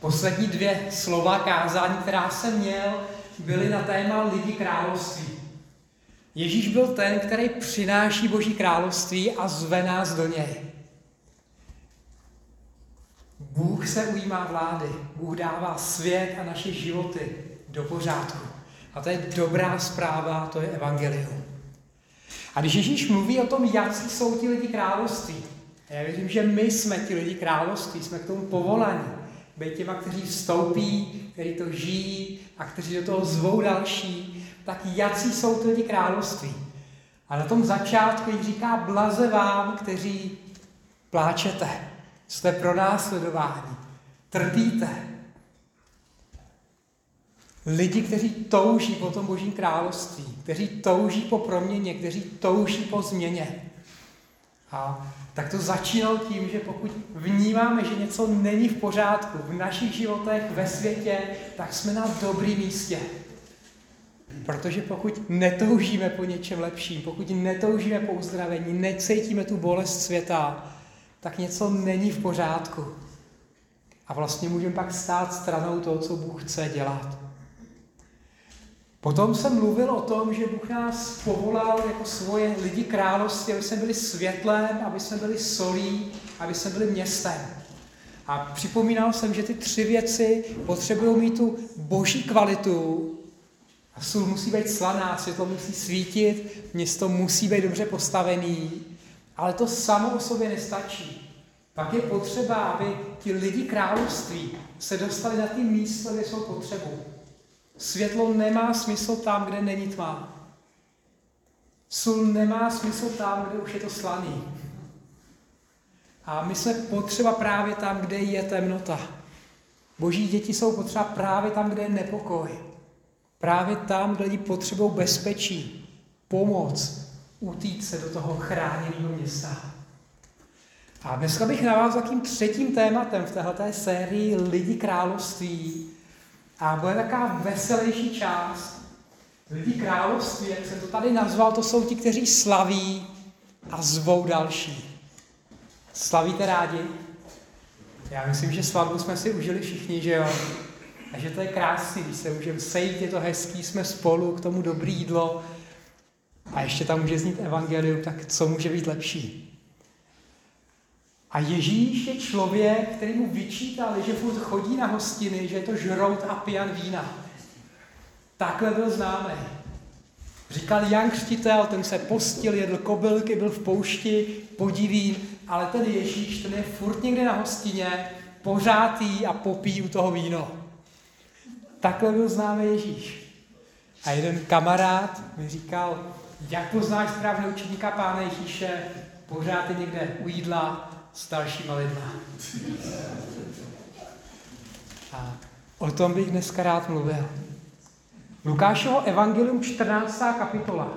Poslední dvě slova kázání, která jsem měl, byly na téma lidi království. Ježíš byl ten, který přináší Boží království a zve nás do něj. Bůh se ujímá vlády, Bůh dává svět a naše životy do pořádku. A to je dobrá zpráva, to je evangelium. A když Ježíš mluví o tom, jak jsou ti lidi království, a já věřím, že my jsme ti lidi království, jsme k tomu povolaní, být těma, kteří vstoupí, kteří to žijí a kteří do toho zvou další, tak jací jsou ty lidi království. A na tom začátku jim říká blaze vám, kteří pláčete, jste pro následování, trpíte. Lidi, kteří touží po tom božím království, kteří touží po proměně, kteří touží po změně. A tak to začínalo tím, že pokud vnímáme, že něco není v pořádku v našich životech, ve světě, tak jsme na dobrém místě. Protože pokud netoužíme po něčem lepším, pokud netoužíme po uzdravení, necítíme tu bolest světa, tak něco není v pořádku. A vlastně můžeme pak stát stranou toho, co Bůh chce dělat. Potom jsem mluvil o tom, že Bůh nás povolal jako svoje lidi království, aby jsme byli světlem, aby jsme byli solí, aby jsme byli městem. A připomínal jsem, že ty tři věci potřebují mít tu boží kvalitu. A sůl musí být slaná, světlo musí svítit, město musí být dobře postavený, ale to samo o sobě nestačí. Pak je potřeba, aby ti lidi království se dostali na ty místo, kde jsou potřebu. Světlo nemá smysl tam, kde není tma. Sůl nemá smysl tam, kde už je to slaný. A my jsme potřeba právě tam, kde je temnota. Boží děti jsou potřeba právě tam, kde je nepokoj. Právě tam, kde lidi potřebují bezpečí, pomoc, utít se do toho chráněného města. A dneska bych navázal takým třetím tématem v této sérii Lidi království, a bude taková veselější část. Lidi království, jak jsem to tady nazval, to jsou ti, kteří slaví a zvou další. Slavíte rádi? Já myslím, že svatbu jsme si užili všichni, že jo? A že to je krásný, když se můžeme sejít, je to hezký, jsme spolu, k tomu dobrý jídlo a ještě tam může znít evangelium, tak co může být lepší? A Ježíš je člověk, který mu vyčítali, že furt chodí na hostiny, že je to žrout a pijan vína. Takhle byl známý. Říkal Jan Křtitel, ten se postil, jedl kobylky, byl v poušti, podiví, ale ten Ježíš, ten je furt někde na hostině, pořádý a popí u toho víno. Takhle byl známý Ježíš. A jeden kamarád mi říkal, jak poznáš správně učeníka Pána Ježíše, pořád je někde u jídla, s dalšíma lidma. A o tom bych dneska rád mluvil. Lukášovo evangelium 14. kapitola.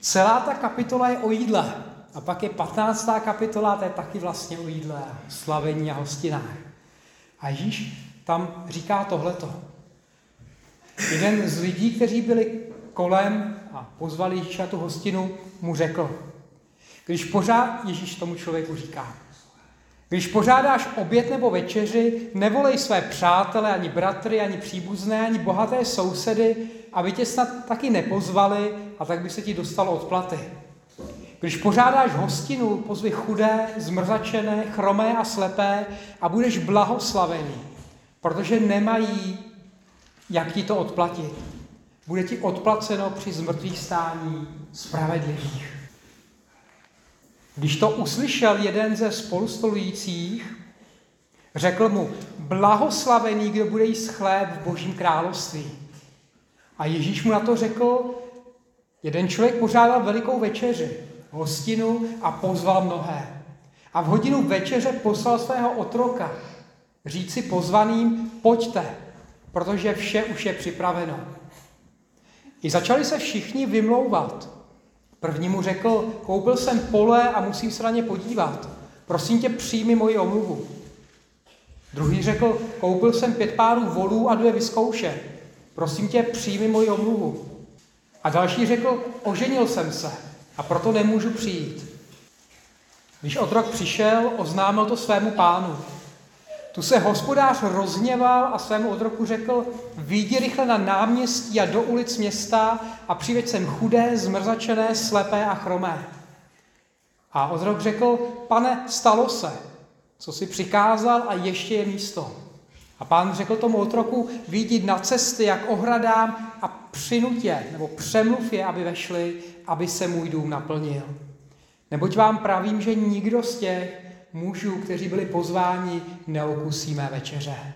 Celá ta kapitola je o jídle. A pak je 15. kapitola, to je taky vlastně o jídle, slavení a hostinách. A Ježíš tam říká tohleto. Jeden z lidí, kteří byli kolem a pozvali Ježíša tu hostinu, mu řekl, když pořád, Ježíš tomu člověku říká, když pořádáš oběd nebo večeři, nevolej své přátele, ani bratry, ani příbuzné, ani bohaté sousedy, aby tě snad taky nepozvali a tak by se ti dostalo odplaty. Když pořádáš hostinu, pozvi chudé, zmrzačené, chromé a slepé a budeš blahoslavený, protože nemají, jak ti to odplatit. Bude ti odplaceno při zmrtvých stání spravedlivých. Když to uslyšel jeden ze spolustolujících, řekl mu, blahoslavený, kdo bude jíst chléb v božím království. A Ježíš mu na to řekl, jeden člověk pořádal velikou večeři, hostinu a pozval mnohé. A v hodinu večeře poslal svého otroka říci pozvaným, pojďte, protože vše už je připraveno. I začali se všichni vymlouvat. První mu řekl, koupil jsem pole a musím se na ně podívat. Prosím tě, přijmi moji omluvu. Druhý řekl, koupil jsem pět párů volů a jdu je vyzkoušet. Prosím tě, přijmi moji omluvu. A další řekl, oženil jsem se a proto nemůžu přijít. Když otrok přišel, oznámil to svému pánu. Tu se hospodář rozněval a svému otroku řekl, vyjdi rychle na náměstí a do ulic města a přiveď sem chudé, zmrzačené, slepé a chromé. A otrok řekl, pane, stalo se, co si přikázal a ještě je místo. A pán řekl tomu otroku, vyjdi na cesty, jak ohradám a přinutě, nebo přemluv je, aby vešli, aby se můj dům naplnil. Neboť vám pravím, že nikdo z těch mužů, kteří byli pozváni, neokusí mé večeře.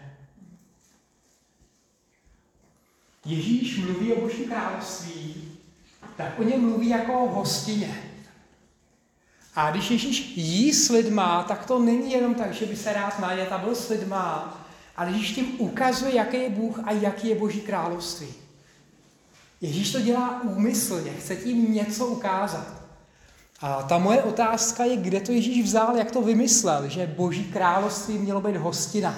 Ježíš mluví o Boží království, tak o něm mluví jako o hostině. A když Ježíš jí s lidma, tak to není jenom tak, že by se rád najet a byl s lidma, ale Ježíš tím ukazuje, jaký je Bůh a jaký je Boží království. Ježíš to dělá úmyslně, chce tím něco ukázat. A ta moje otázka je, kde to Ježíš vzal, jak to vymyslel, že Boží království mělo být hostina.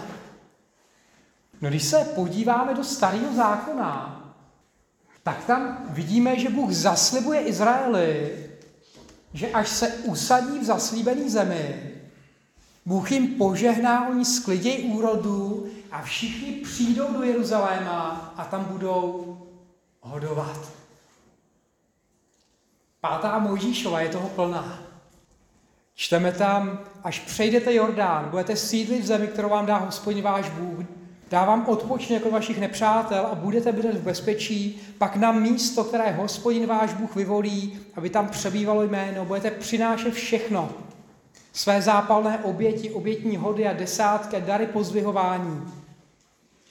No když se podíváme do starého zákona, tak tam vidíme, že Bůh zaslibuje Izraeli, že až se usadí v zaslíbené zemi, Bůh jim požehná, oni sklidějí úrodu a všichni přijdou do Jeruzaléma a tam budou hodovat. Pátá Mojžíšova je toho plná. Čteme tam, až přejdete Jordán, budete sídlit v zemi, kterou vám dá hospodin váš Bůh, dá vám odpočně jako vašich nepřátel a budete bydlet v bezpečí, pak na místo, které hospodin váš Bůh vyvolí, aby tam přebývalo jméno, budete přinášet všechno, své zápalné oběti, obětní hody a desátky dary pozvyhování.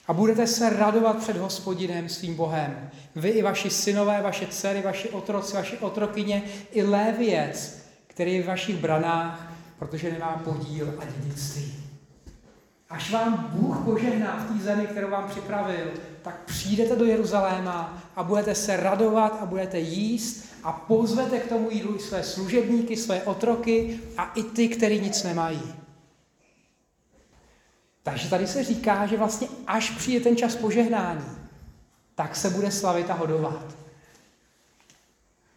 A budete se radovat před hospodinem svým Bohem. Vy i vaši synové, vaše dcery, vaši otroci, vaši otrokyně, i lévěc, který je v vašich branách, protože nemá podíl a dědictví. Až vám Bůh požehná v té zemi, kterou vám připravil, tak přijdete do Jeruzaléma a budete se radovat a budete jíst a pozvete k tomu jídlu i své služebníky, své otroky a i ty, kteří nic nemají. Takže tady se říká, že vlastně až přijde ten čas požehnání, tak se bude slavit a hodovat.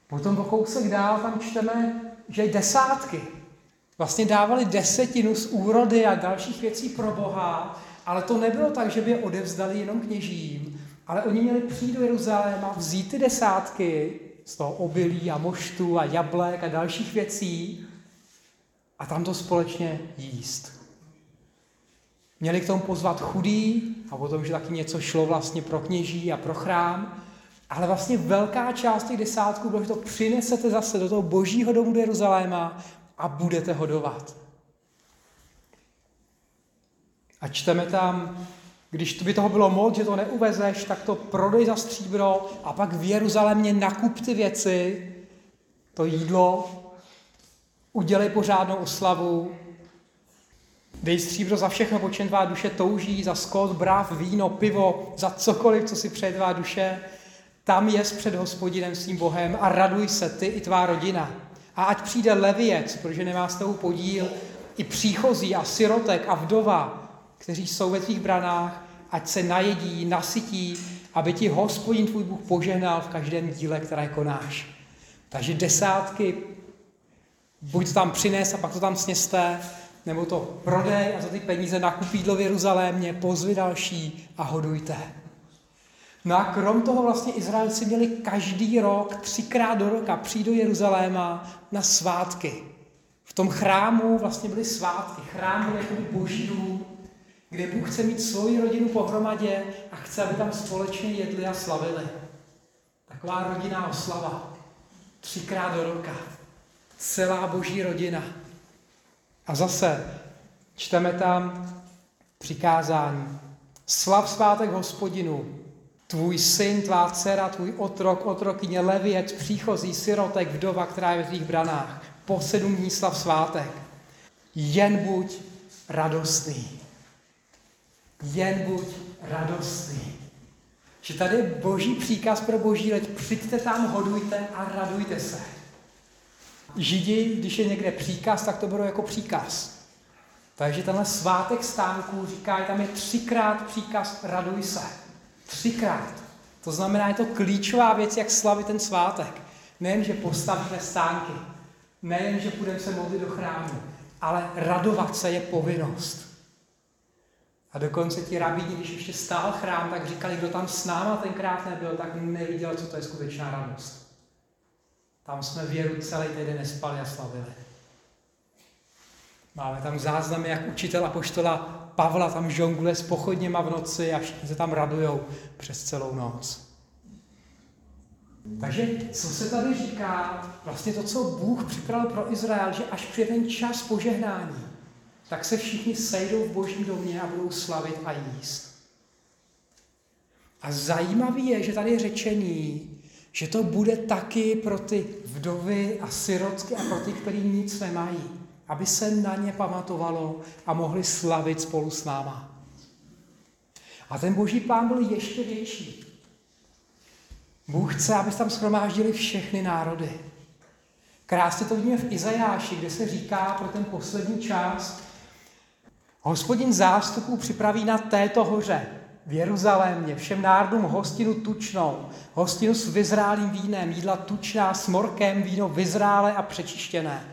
Potom po kousek dál tam čteme, že desátky vlastně dávali desetinu z úrody a dalších věcí pro Boha, ale to nebylo tak, že by je odevzdali jenom kněžím, ale oni měli přijít do Jeruzaléma, vzít ty desátky z toho obilí a moštu a jablek a dalších věcí a tam to společně jíst. Měli k tomu pozvat chudý a potom, že taky něco šlo vlastně pro kněží a pro chrám. Ale vlastně velká část těch desátků bylo, že to přinesete zase do toho božího domu do Jeruzaléma a budete hodovat. A čteme tam, když by toho bylo moc, že to neuvezeš, tak to prodej za stříbro a pak v Jeruzalémě nakup ty věci, to jídlo, udělej pořádnou oslavu Dej stříbro za všechno, po čem tvá duše touží, za skot, bráv, víno, pivo, za cokoliv, co si přeje tvá duše. Tam je před hospodinem svým Bohem a raduj se ty i tvá rodina. A ať přijde leviec, protože nemá s tebou podíl, i příchozí a sirotek a vdova, kteří jsou ve tvých branách, ať se najedí, nasytí, aby ti hospodin tvůj Bůh požehnal v každém díle, které konáš. Takže desátky, buď to tam přines a pak to tam sněste, nebo to prodej a za ty peníze nakupí jídlo v Jeruzalémě, pozvi další a hodujte. No a krom toho vlastně Izraelci měli každý rok, třikrát do roka přijít do Jeruzaléma na svátky. V tom chrámu vlastně byly svátky. Chrám byl jako boží dům, kde Bůh chce mít svoji rodinu pohromadě a chce, aby tam společně jedli a slavili. Taková rodinná oslava. Třikrát do roka. Celá boží rodina. A zase čteme tam přikázání. Slav svátek hospodinu, tvůj syn, tvá dcera, tvůj otrok, otrokyně, levěc, příchozí, sirotek, vdova, která je v tvých branách. Po sedm dní slav svátek. Jen buď radostný. Jen buď radostný. Že tady je boží příkaz pro boží lid. Přijďte tam, hodujte a radujte se. Židi, když je někde příkaz, tak to bylo jako příkaz. Takže tenhle svátek stánků říká, tam je třikrát příkaz raduj se. Třikrát. To znamená, je to klíčová věc, jak slavit ten svátek. Nejen, že postavíme stánky, nejen, že půjdeme se modlit do chrámu, ale radovat se je povinnost. A dokonce ti rabíni, když ještě stál chrám, tak říkali, kdo tam s náma tenkrát nebyl, tak neviděl, co to je skutečná radost. Tam jsme věru celý týden nespali a slavili. Máme tam záznamy, jak učitel a poštola Pavla tam žongluje s pochodněma v noci a všichni se tam radujou přes celou noc. Takže co se tady říká? Vlastně to, co Bůh připravil pro Izrael, že až přijde ten čas požehnání, tak se všichni sejdou v božím domě a budou slavit a jíst. A zajímavý je, že tady je řečený, že to bude taky pro ty vdovy a sirotky a pro ty, kteří nic nemají, aby se na ně pamatovalo a mohli slavit spolu s náma. A ten boží plán byl ještě větší. Bůh chce, aby tam schromáždili všechny národy. Krásně to vidíme v Izajáši, kde se říká pro ten poslední část, Hospodin zástupů připraví na této hoře, v Jeruzalémě, všem národům hostinu tučnou, hostinu s vyzrálým vínem, jídla tučná s morkem, víno vyzrále a přečištěné.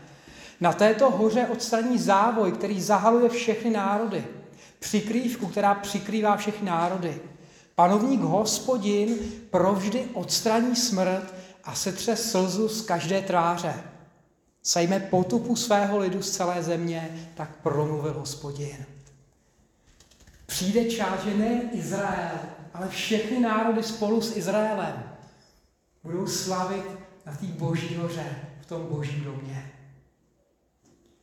Na této hoře odstraní závoj, který zahaluje všechny národy. Přikrývku, která přikrývá všechny národy. Panovník hospodin provždy odstraní smrt a setře slzu z každé tváře. Sejme potupu svého lidu z celé země, tak promluvil hospodin. Přijde čas, že ne Izrael, ale všechny národy spolu s Izraelem budou slavit na té boží hoře, v tom božím domě.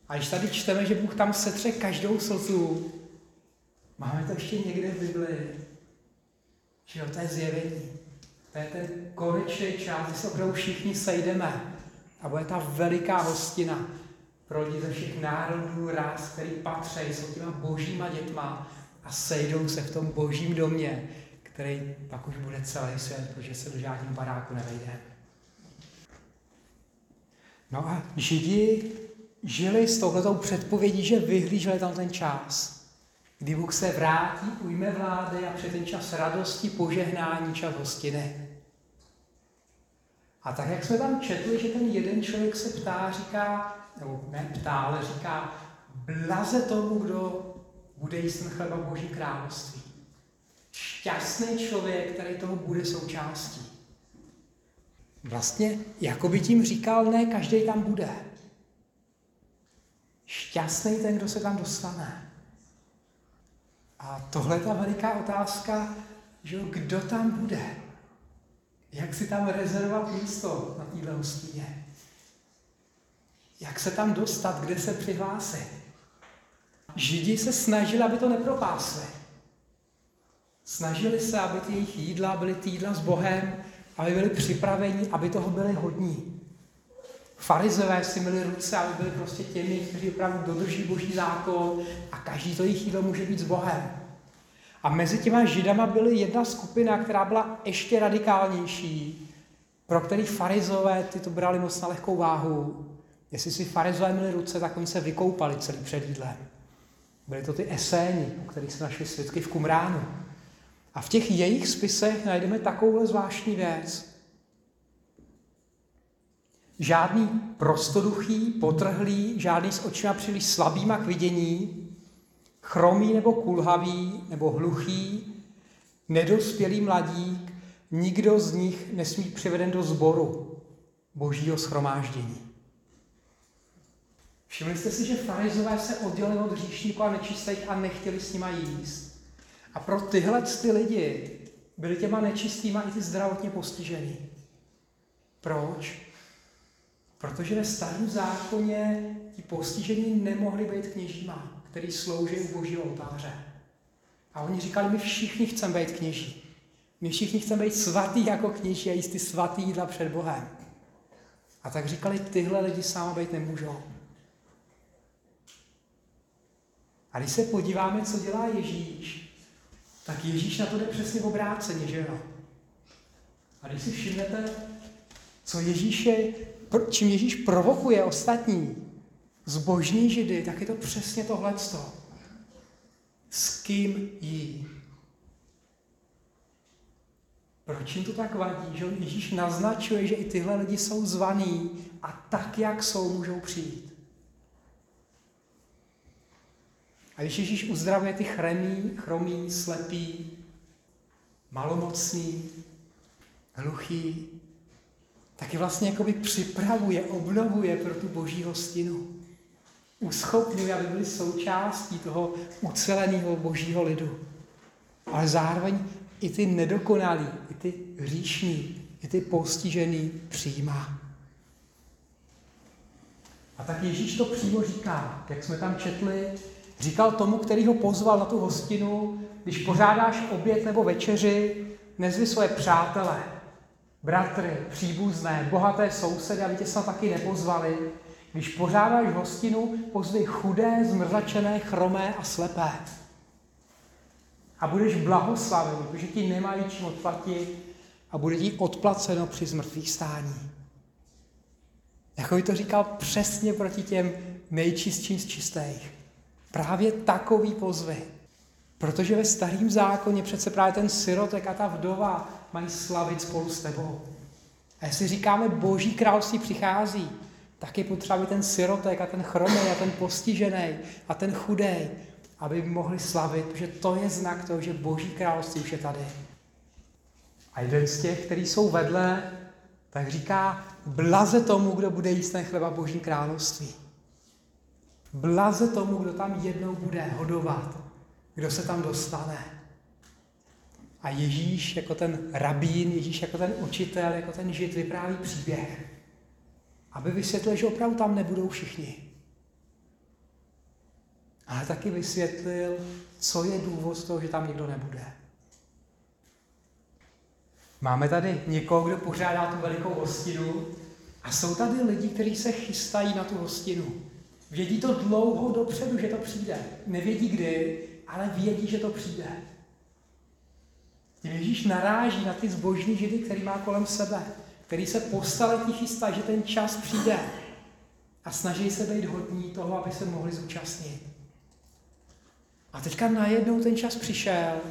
A když tady čteme, že Bůh tam setře každou slzu, máme to ještě někde v Biblii, že jo, to je zjevení. To je ten konečný čas, kdy se opravdu všichni sejdeme. A bude ta veliká hostina pro lidi ze všech národů, ráz, který patří, jsou těma božíma dětma a sejdou se v tom božím domě, který pak už bude celý svět, protože se do žádného baráku nevejde. No a Židi žili s touhletou předpovědí, že vyhlíželi tam ten čas, kdy Bůh se vrátí, ujme vlády a před ten čas radosti, požehnání, čas hostiny. A tak, jak jsme tam četli, že ten jeden člověk se ptá, říká, nebo ne ptá, ale říká, blaze tomu, kdo bude jíst chleba Boží království. Šťastný člověk, který toho bude součástí. Vlastně, jako by tím říkal, ne každý tam bude. Šťastný ten, kdo se tam dostane. A tohle je ta veliká otázka, že kdo tam bude. Jak si tam rezervovat místo na téhle hostině? Jak se tam dostat, kde se přihlásit? Židi se snažili, aby to nepropásli. Snažili se, aby ty jejich jídla byly ty jídla s Bohem, aby byli připraveni, aby toho byli hodní. Farizové si měli ruce, aby byli prostě těmi, kteří opravdu dodrží boží zákon a každý to jejich jídlo může být s Bohem. A mezi těma židama byly jedna skupina, která byla ještě radikálnější, pro který farizové ty to brali moc na lehkou váhu. Jestli si farizové měli ruce, tak oni se vykoupali celý před jídlem. Byly to ty eséni, o kterých se našli svědky v Kumránu. A v těch jejich spisech najdeme takovouhle zvláštní věc. Žádný prostoduchý, potrhlý, žádný s očima příliš slabýma k vidění, chromý nebo kulhavý nebo hluchý, nedospělý mladík, nikdo z nich nesmí přiveden do sboru božího schromáždění. Všimli jste si, že farizové se oddělili od hříšníků a nečistých a nechtěli s nima jíst. A pro tyhle ty lidi byli těma nečistýma i ty zdravotně postižený. Proč? Protože ve starém zákoně ti postižení nemohli být kněžíma který slouží u božího oltáře. A oni říkali, my všichni chceme být kněží. My všichni chceme být svatý jako kněží a jíst ty svatý jídla před Bohem. A tak říkali, tyhle lidi sám být nemůžou. A když se podíváme, co dělá Ježíš, tak Ježíš na to jde přesně obráceně, že jo? A když si všimnete, co Ježíše, čím Ježíš provokuje ostatní, zbožní židy, tak je to přesně tohleto. S kým jí? Proč jim to tak vadí? Že Ježíš naznačuje, že i tyhle lidi jsou zvaný a tak, jak jsou, můžou přijít. A když Ježíš uzdravuje ty chromí, chromí, slepý, malomocný, hluchý, tak je vlastně jakoby připravuje, obnovuje pro tu boží hostinu. Uschopňuje, aby byli součástí toho uceleného božího lidu. Ale zároveň i ty nedokonalí, i ty hříšní, i ty postižený přijímá. A tak Ježíš to přímo říká, jak jsme tam četli, říkal tomu, který ho pozval na tu hostinu, když pořádáš oběd nebo večeři, nezvi svoje přátele, bratry, příbuzné, bohaté sousedy, aby tě snad taky nepozvali. Když pořádáš hostinu, pozvi chudé, zmrzačené, chromé a slepé. A budeš blahoslavený, protože ti nemají čím odplatit a bude ti odplaceno při zmrtvých stání. Jako by to říkal přesně proti těm nejčistším z čistých. Právě takový pozvy. Protože ve starém zákoně přece právě ten sirotek a ta vdova mají slavit spolu s tebou. A jestli říkáme Boží království přichází, tak je potřeba, aby ten sirotek a ten chromý a ten postižený a ten chudý, aby mohli slavit, protože to je znak toho, že Boží království už je tady. A jeden z těch, kteří jsou vedle, tak říká, blaze tomu, kdo bude jíst ten chleba Boží království. Blaze tomu, kdo tam jednou bude hodovat, kdo se tam dostane. A Ježíš jako ten rabín, Ježíš jako ten učitel, jako ten žid vypráví příběh, aby vysvětlil, že opravdu tam nebudou všichni. Ale taky vysvětlil, co je důvod toho, že tam nikdo nebude. Máme tady někoho, kdo pořádá tu velikou hostinu a jsou tady lidi, kteří se chystají na tu hostinu. Vědí to dlouho dopředu, že to přijde. Nevědí kdy, ale vědí, že to přijde. Ježíš naráží na ty zbožní židy, který má kolem sebe, který se po staletí chystá, že ten čas přijde a snaží se být hodní toho, aby se mohli zúčastnit. A teďka najednou ten čas přišel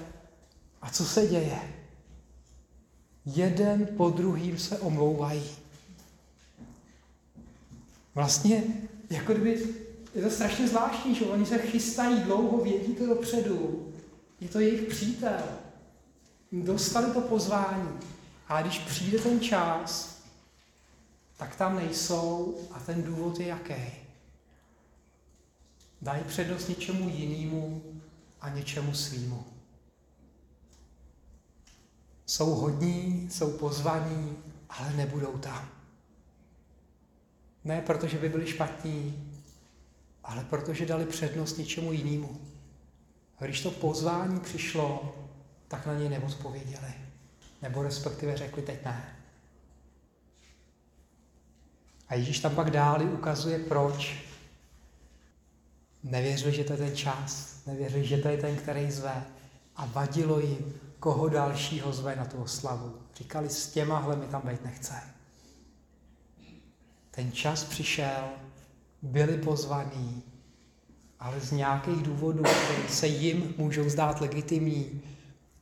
a co se děje? Jeden po druhým se omlouvají. Vlastně, jako kdyby, je to strašně zvláštní, že oni se chystají dlouho, vědí to dopředu. Je to jejich přítel. Dostali to pozvání. A když přijde ten čas, tak tam nejsou a ten důvod je jaký? Dají přednost něčemu jinému a něčemu svýmu. Jsou hodní, jsou pozvaní, ale nebudou tam. Ne protože by byli špatní, ale protože dali přednost něčemu jinému. A když to pozvání přišlo, tak na něj neodpověděli. Nebo respektive řekli, teď ne. A Ježíš tam pak dále ukazuje, proč. Nevěřili, že to je ten čas, nevěřili, že to je ten, který zve. A vadilo jim, koho dalšího zve na tu oslavu. Říkali, s těmahle mi tam být nechce. Ten čas přišel, byli pozvaní, ale z nějakých důvodů, které se jim můžou zdát legitimní,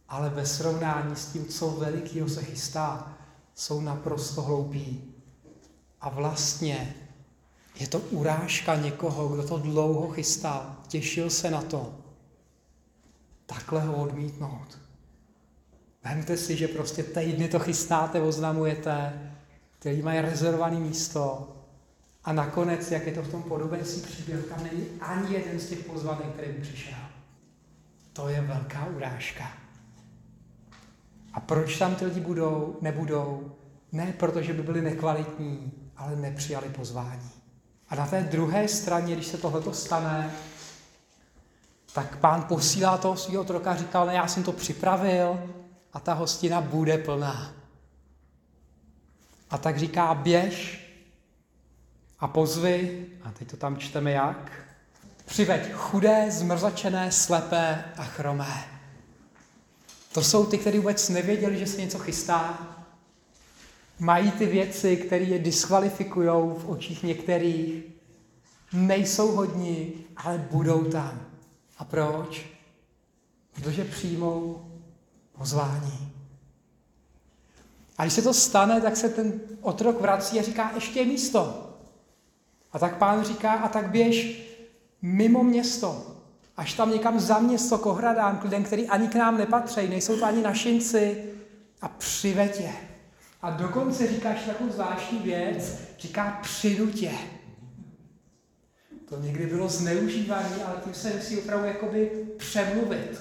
ale ve srovnání s tím, co velikýho se chystá, jsou naprosto hloupí. A vlastně je to urážka někoho, kdo to dlouho chystal, těšil se na to. Takhle ho odmítnout. Vemte si, že prostě týdny to chystáte, oznamujete, který mají rezervované místo a nakonec, jak je to v tom podobenství příběhu, tam není ani jeden z těch pozvaných, který by přišel. To je velká urážka. A proč tam ty lidi budou, nebudou? Ne protože by byli nekvalitní, ale nepřijali pozvání. A na té druhé straně, když se tohleto stane, tak pán posílá toho svého otroka a říkal, ne, já jsem to připravil a ta hostina bude plná. A tak říká, běž a pozvi, a teď to tam čteme jak, přiveď chudé, zmrzačené, slepé a chromé. To jsou ty, kteří vůbec nevěděli, že se něco chystá. Mají ty věci, které je diskvalifikují v očích některých. Nejsou hodní, ale budou tam. A proč? Protože přijmou pozvání. A když se to stane, tak se ten otrok vrací a říká, ještě je místo. A tak pán říká, a tak běž mimo město až tam někam za město k ohradám, k lidem, který ani k nám nepatří, nejsou to ani našinci a přivetě. A dokonce říkáš takovou zvláštní věc, říká přinutě. To někdy bylo zneužívané, ale tím se musí opravdu jakoby přemluvit.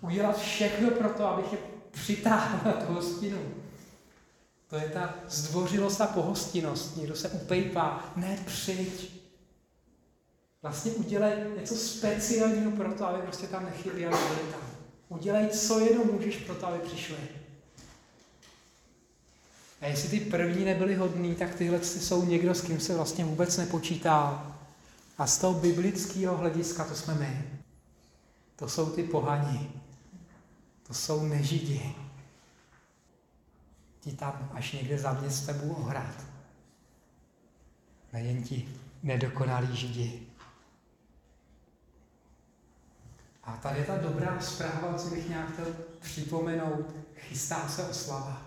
Udělat všechno pro to, abych je přitáhl na tu hostinu. To je ta zdvořilost a pohostinnost. Někdo se upejpá, ne přijď. Vlastně udělej něco speciálního pro to, aby prostě tam nechyběli, byli tam. Udělej, co jenom můžeš pro to, aby přišli. A jestli ty první nebyli hodní, tak tyhle jsou někdo, s kým se vlastně vůbec nepočítá. A z toho biblického hlediska to jsme my. To jsou ty pohani. To jsou nežidi. Ti tam až někde za městem budou ohrát. Nejen ti nedokonalí židi. A tady je ta dobrá zpráva, co bych nějak chtěl připomenout. Chystá se oslava.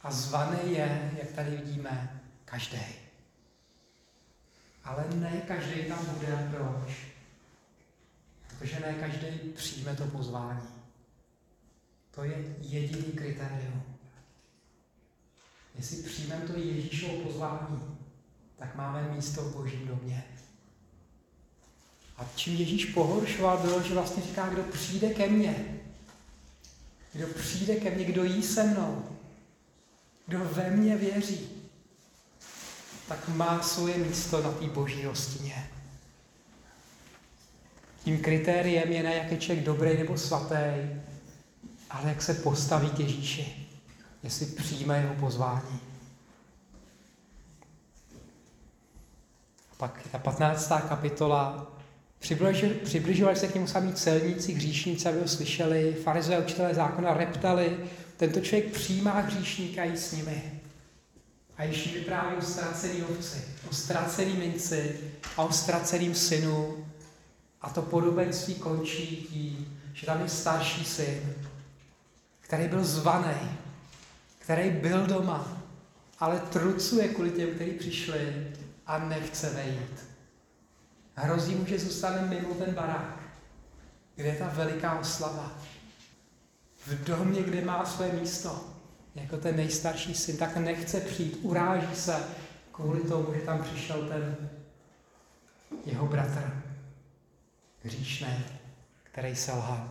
A zvaný je, jak tady vidíme, každý. Ale ne každý tam bude. Proč? Protože ne každý přijme to pozvání. To je jediný kritérium. Jestli přijmeme to Ježíšovo pozvání, tak máme místo v Božím domě. A čím Ježíš pohoršoval, bylo, že vlastně říká, kdo přijde ke mně, kdo přijde ke mně, kdo jí se mnou, kdo ve mně věří, tak má svoje místo na té boží hostině. Tím kritériem je ne, jak je člověk dobrý nebo svatý, ale jak se postaví k Ježíši, jestli přijme jeho pozvání. Pak ta 15. kapitola Přibližovali se k němu sami celníci, hříšníci, aby ho slyšeli, farizové učitelé zákona reptali, tento člověk přijímá hříšníka i s nimi. A Ježíš vypráví o ztracený ovci, o ztracený minci a o ztraceným synu. A to podobenství končí tím, že tam je starší syn, který byl zvaný, který byl doma, ale trucuje kvůli těm, kteří přišli a nechce vejít. Hrozí mu, že zůstane mimo ten barák, kde je ta veliká oslava. V domě, kde má své místo, jako ten nejstarší syn, tak nechce přijít, uráží se kvůli tomu, že tam přišel ten jeho bratr, hříšný, který selhal.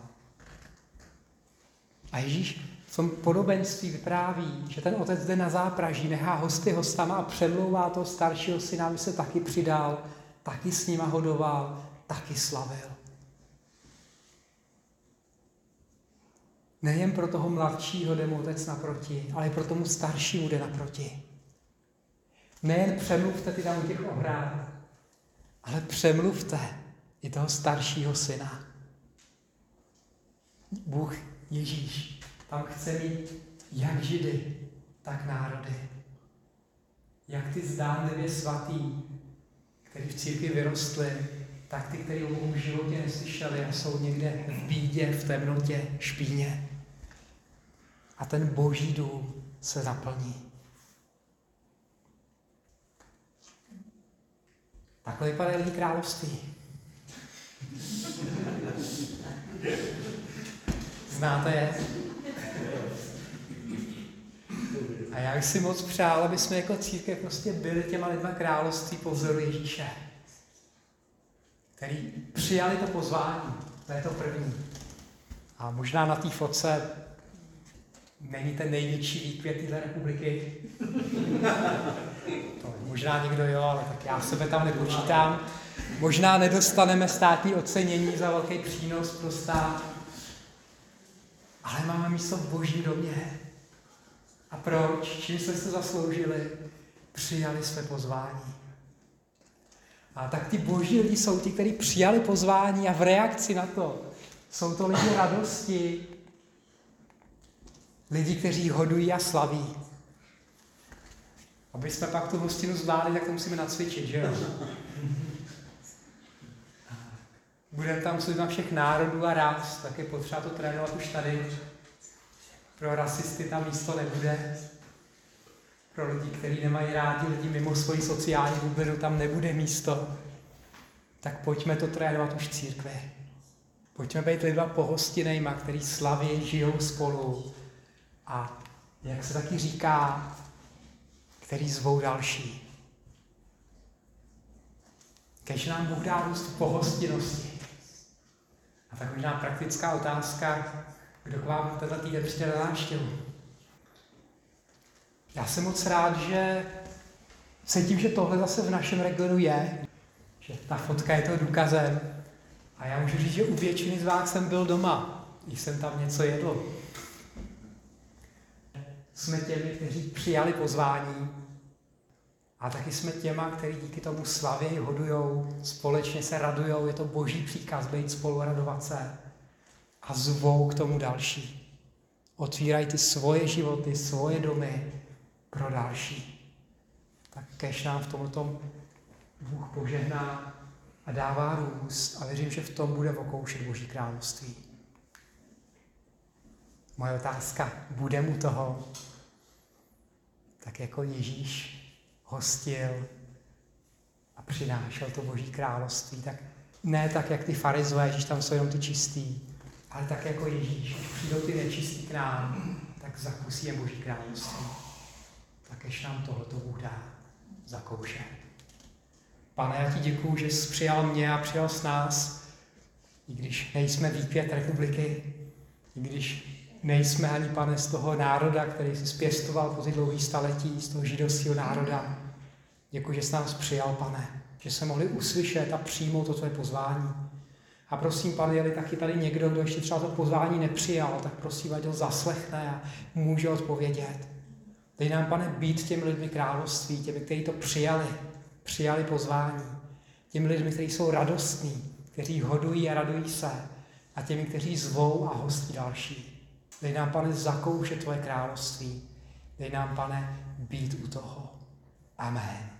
A Ježíš v tom podobenství vypráví, že ten otec jde na zápraží, nechá hosty hostama a přemlouvá toho staršího syna, aby se taky přidal taky s nima hodoval, taky slavil. Nejen pro toho mladšího jde mu otec naproti, ale i pro tomu staršímu jde naproti. Nejen přemluvte ty tam těch ohrad, ale přemluvte i toho staršího syna. Bůh Ježíš tam chce mít jak židy, tak národy. Jak ty zdánlivě svatý, který v církvi vyrostli, tak ty, kteří o v životě neslyšeli a jsou někde v bídě, v temnotě, špíně. A ten boží dům se zaplní. Takhle vypadá lidí království. Znáte je? A já bych si moc přál, aby jsme jako církev prostě byli těma lidma království po vzoru Ježíše, který přijali to pozvání. To je to první. A možná na té fotce není ten největší výkvět téhle republiky. To možná někdo jo, ale tak já sebe tam nepočítám. Možná nedostaneme státní ocenění za velký přínos pro stát, ale máme místo v božím domě. A proč? Čím jsme se zasloužili? Přijali své pozvání. A tak ty boží lidi jsou ti, kteří přijali pozvání a v reakci na to jsou to lidi radosti, lidi, kteří hodují a slaví. Aby jsme pak tu hostinu zvládli, tak to musíme nacvičit, že jo? Budeme tam na všech národů a ras, tak je potřeba to trénovat už tady. Pro rasisty tam místo nebude. Pro lidi, kteří nemají rádi lidi mimo svoji sociální bublinu, tam nebude místo. tak pojďme to trénovat už v církvi. Pojďme být lidma pohostinejma, který slaví, žijou spolu a, jak se taky říká, který zvou další. Kež nám Bůh dá růst pohostinnosti. A tak možná praktická otázka, kdo k vám tenhle týden přijde na návštěvu. Já jsem moc rád, že cítím, že tohle zase v našem regionu je, že ta fotka je to důkazem. A já můžu říct, že u většiny z vás jsem byl doma, když jsem tam něco jedl. Jsme těmi, kteří přijali pozvání a taky jsme těma, kteří díky tomu slavějí, hodujou, společně se radujou, je to boží příkaz být spolu radovat se a zvou k tomu další. Otvírají ty svoje životy, svoje domy pro další. Tak kež nám v tomto Bůh požehná a dává růst a věřím, že v tom bude okoušet Boží království. Moje otázka, bude mu toho, tak jako Ježíš hostil a přinášel to Boží království, tak ne tak, jak ty farizové, že tam jsou jenom ty čistý, ale tak jako Ježíš, když přijdou ty nečistí k nám, tak zakusí je Boží království. Tak ještě nám tohoto Bůh dá zakoušet. Pane, já ti děkuju, že jsi přijal mě a přijal s nás, i když nejsme výpět republiky, i když nejsme ani, pane, z toho národa, který jsi zpěstoval po ty dlouhý staletí, z toho židovského národa. Děkuji, že jsi nás přijal, pane, že se mohli uslyšet a přijmout to tvoje pozvání. A prosím, pane, je taky tady někdo, kdo ještě třeba to pozvání nepřijal, tak prosím, ať ho zaslechne a může odpovědět. Dej nám, pane, být těmi lidmi království, těmi, kteří to přijali, přijali pozvání. Těmi lidmi, kteří jsou radostní, kteří hodují a radují se. A těmi, kteří zvou a hostí další. Dej nám, pane, zakoušet tvoje království. Dej nám, pane, být u toho. Amen.